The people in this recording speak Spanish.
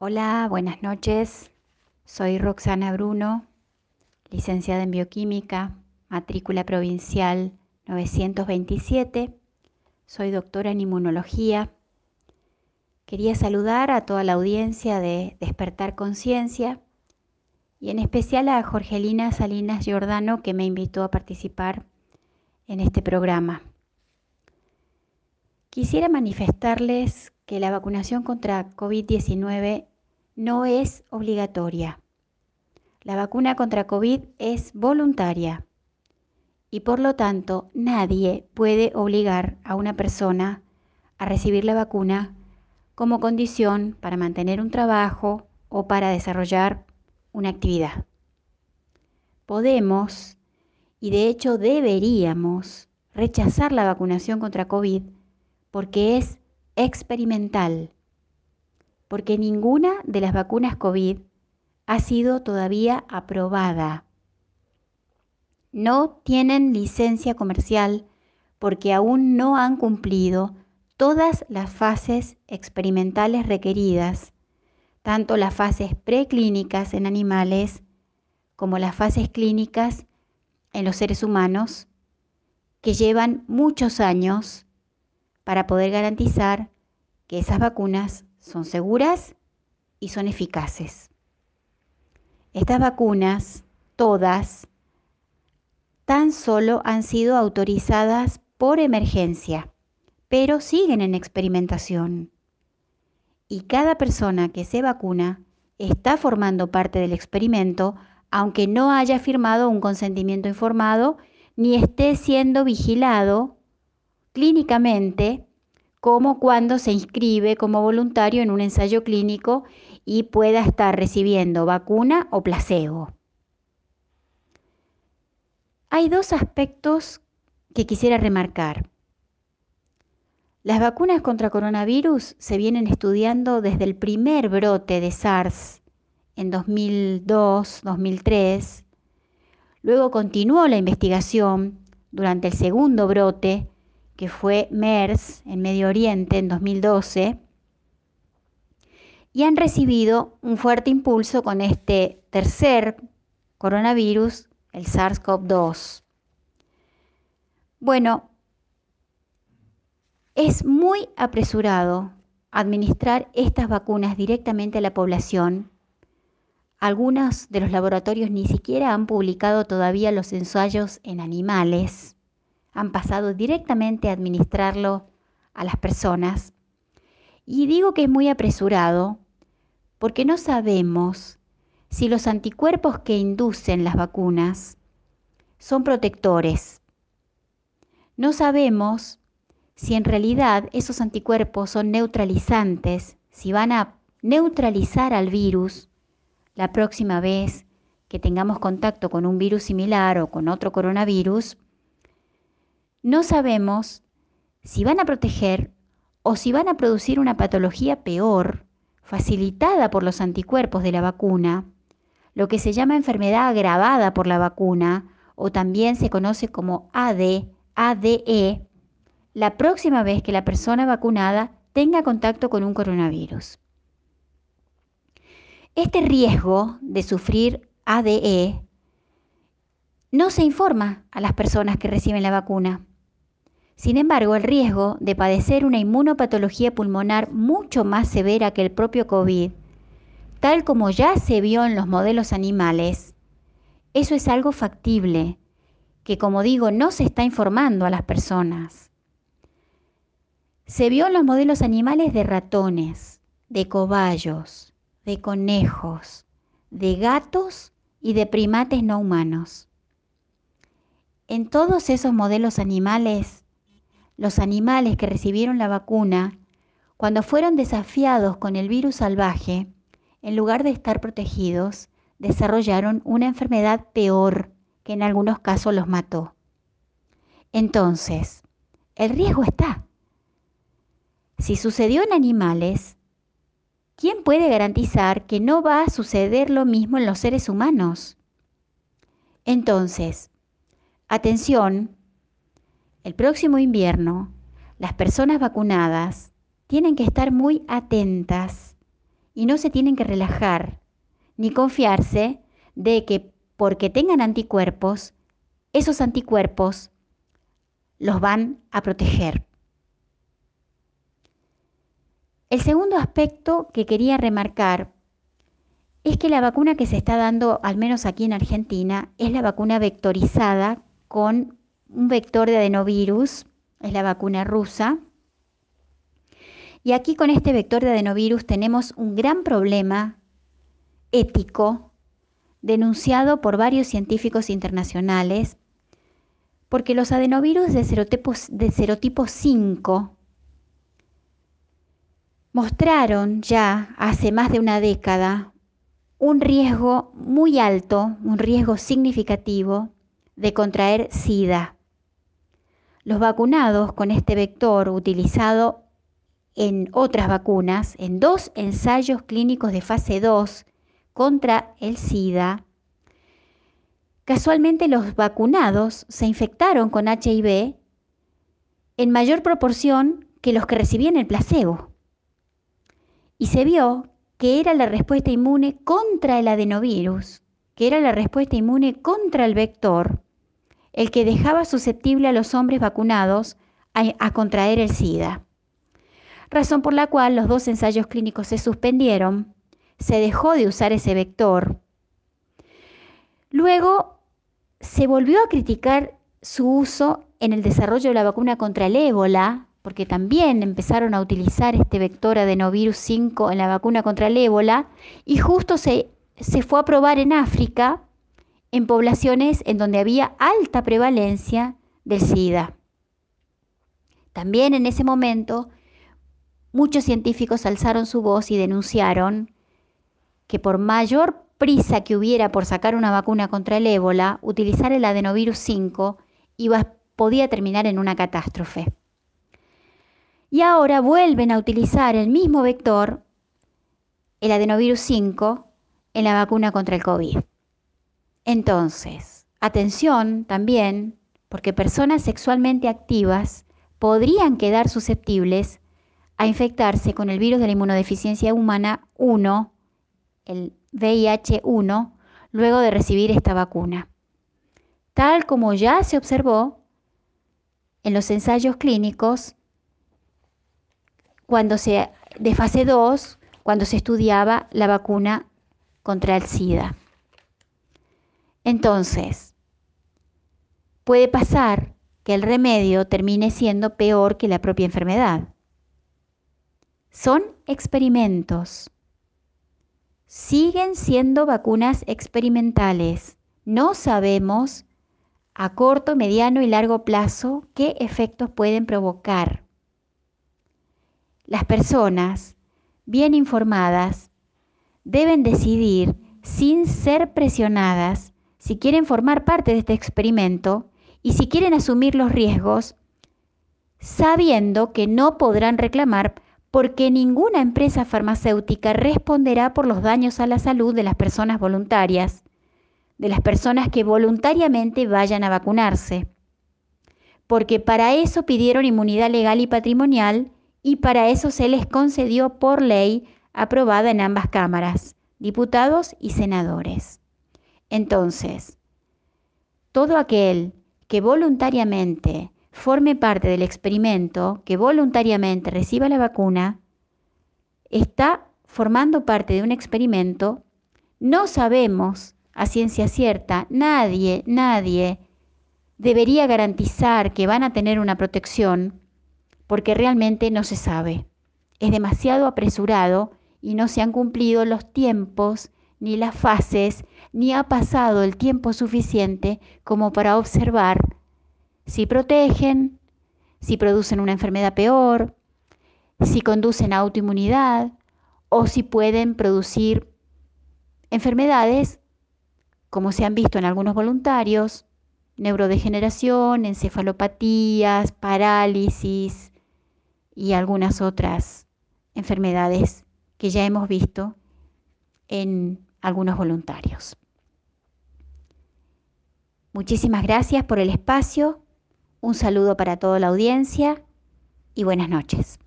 Hola, buenas noches. Soy Roxana Bruno, licenciada en bioquímica, matrícula provincial 927. Soy doctora en inmunología. Quería saludar a toda la audiencia de Despertar Conciencia y en especial a Jorgelina Salinas Giordano que me invitó a participar en este programa. Quisiera manifestarles que la vacunación contra COVID-19 no es obligatoria. La vacuna contra COVID es voluntaria y por lo tanto nadie puede obligar a una persona a recibir la vacuna como condición para mantener un trabajo o para desarrollar una actividad. Podemos, y de hecho deberíamos, rechazar la vacunación contra COVID porque es experimental, porque ninguna de las vacunas COVID ha sido todavía aprobada. No tienen licencia comercial porque aún no han cumplido todas las fases experimentales requeridas, tanto las fases preclínicas en animales como las fases clínicas en los seres humanos, que llevan muchos años para poder garantizar que esas vacunas son seguras y son eficaces. Estas vacunas, todas, tan solo han sido autorizadas por emergencia, pero siguen en experimentación. Y cada persona que se vacuna está formando parte del experimento, aunque no haya firmado un consentimiento informado ni esté siendo vigilado clínicamente como cuando se inscribe como voluntario en un ensayo clínico y pueda estar recibiendo vacuna o placebo. Hay dos aspectos que quisiera remarcar. Las vacunas contra coronavirus se vienen estudiando desde el primer brote de SARS en 2002-2003. Luego continuó la investigación durante el segundo brote que fue MERS en Medio Oriente en 2012, y han recibido un fuerte impulso con este tercer coronavirus, el SARS-CoV-2. Bueno, es muy apresurado administrar estas vacunas directamente a la población. Algunos de los laboratorios ni siquiera han publicado todavía los ensayos en animales han pasado directamente a administrarlo a las personas. Y digo que es muy apresurado porque no sabemos si los anticuerpos que inducen las vacunas son protectores. No sabemos si en realidad esos anticuerpos son neutralizantes, si van a neutralizar al virus la próxima vez que tengamos contacto con un virus similar o con otro coronavirus, no sabemos si van a proteger o si van a producir una patología peor, facilitada por los anticuerpos de la vacuna, lo que se llama enfermedad agravada por la vacuna, o también se conoce como AD, ADE, la próxima vez que la persona vacunada tenga contacto con un coronavirus. Este riesgo de sufrir ADE no se informa a las personas que reciben la vacuna. Sin embargo, el riesgo de padecer una inmunopatología pulmonar mucho más severa que el propio COVID, tal como ya se vio en los modelos animales, eso es algo factible, que como digo, no se está informando a las personas. Se vio en los modelos animales de ratones, de cobayos, de conejos, de gatos y de primates no humanos. En todos esos modelos animales los animales que recibieron la vacuna, cuando fueron desafiados con el virus salvaje, en lugar de estar protegidos, desarrollaron una enfermedad peor que en algunos casos los mató. Entonces, el riesgo está. Si sucedió en animales, ¿quién puede garantizar que no va a suceder lo mismo en los seres humanos? Entonces, atención, el próximo invierno, las personas vacunadas tienen que estar muy atentas y no se tienen que relajar ni confiarse de que porque tengan anticuerpos, esos anticuerpos los van a proteger. El segundo aspecto que quería remarcar es que la vacuna que se está dando, al menos aquí en Argentina, es la vacuna vectorizada con un vector de adenovirus, es la vacuna rusa. Y aquí con este vector de adenovirus tenemos un gran problema ético denunciado por varios científicos internacionales, porque los adenovirus de serotipo, de serotipo 5 mostraron ya hace más de una década un riesgo muy alto, un riesgo significativo de contraer SIDA. Los vacunados con este vector utilizado en otras vacunas, en dos ensayos clínicos de fase 2 contra el SIDA, casualmente los vacunados se infectaron con HIV en mayor proporción que los que recibían el placebo. Y se vio que era la respuesta inmune contra el adenovirus, que era la respuesta inmune contra el vector, el que dejaba susceptible a los hombres vacunados a, contraer el SIDA. Razón por la cual los dos ensayos clínicos se suspendieron, se dejó de usar ese vector. Luego se volvió a criticar su uso en el desarrollo de la vacuna contra el ébola, porque también empezaron a utilizar este vector adenovirus 5 en la vacuna contra el ébola, y justo se, se fue a probar en África, en poblaciones en donde había alta prevalencia del SIDA. También en ese momento, muchos científicos alzaron su voz y denunciaron que por mayor prisa que hubiera por sacar una vacuna contra el ébola, utilizar el adenovirus 5 iba, podía terminar en una catástrofe y ahora vuelven a utilizar el mismo vector, el adenovirus 5, en la vacuna contra el COVID. Entonces, atención también, porque personas sexualmente activas podrían quedar susceptibles a infectarse con el virus de la inmunodeficiencia humana 1, el VIH-1, luego de recibir esta vacuna. Tal como ya se observó en los ensayos clínicos cuando se, de fase 2, cuando se estudiaba la vacuna contra el SIDA. Entonces, puede pasar que el remedio termine siendo peor que la propia enfermedad. Son experimentos. Siguen siendo vacunas experimentales. No sabemos a corto, mediano y largo plazo qué efectos pueden provocar. Las personas bien informadas deben decidir sin ser presionadas si quieren formar parte de este experimento y si quieren asumir los riesgos, sabiendo que no podrán reclamar porque ninguna empresa farmacéutica responderá por los daños a la salud de las personas voluntarias, de las personas que voluntariamente vayan a vacunarse, porque para eso pidieron inmunidad legal y patrimonial y para eso se les concedió por ley aprobada en ambas cámaras, diputados y senadores. Entonces, todo aquel que voluntariamente forme parte del experimento, que voluntariamente reciba la vacuna, está formando parte de un experimento, no sabemos a ciencia cierta, nadie, nadie debería garantizar que van a tener una protección porque realmente no se sabe. Es demasiado apresurado y no se han cumplido los tiempos ni las fases, ni ha pasado el tiempo suficiente como para observar si protegen, si producen una enfermedad peor, si conducen a autoinmunidad o si pueden producir enfermedades, como se han visto en algunos voluntarios, neurodegeneración, encefalopatías, parálisis, y algunas otras enfermedades que ya hemos visto en algunos voluntarios. Muchísimas gracias por el espacio, un saludo para toda la audiencia y buenas noches.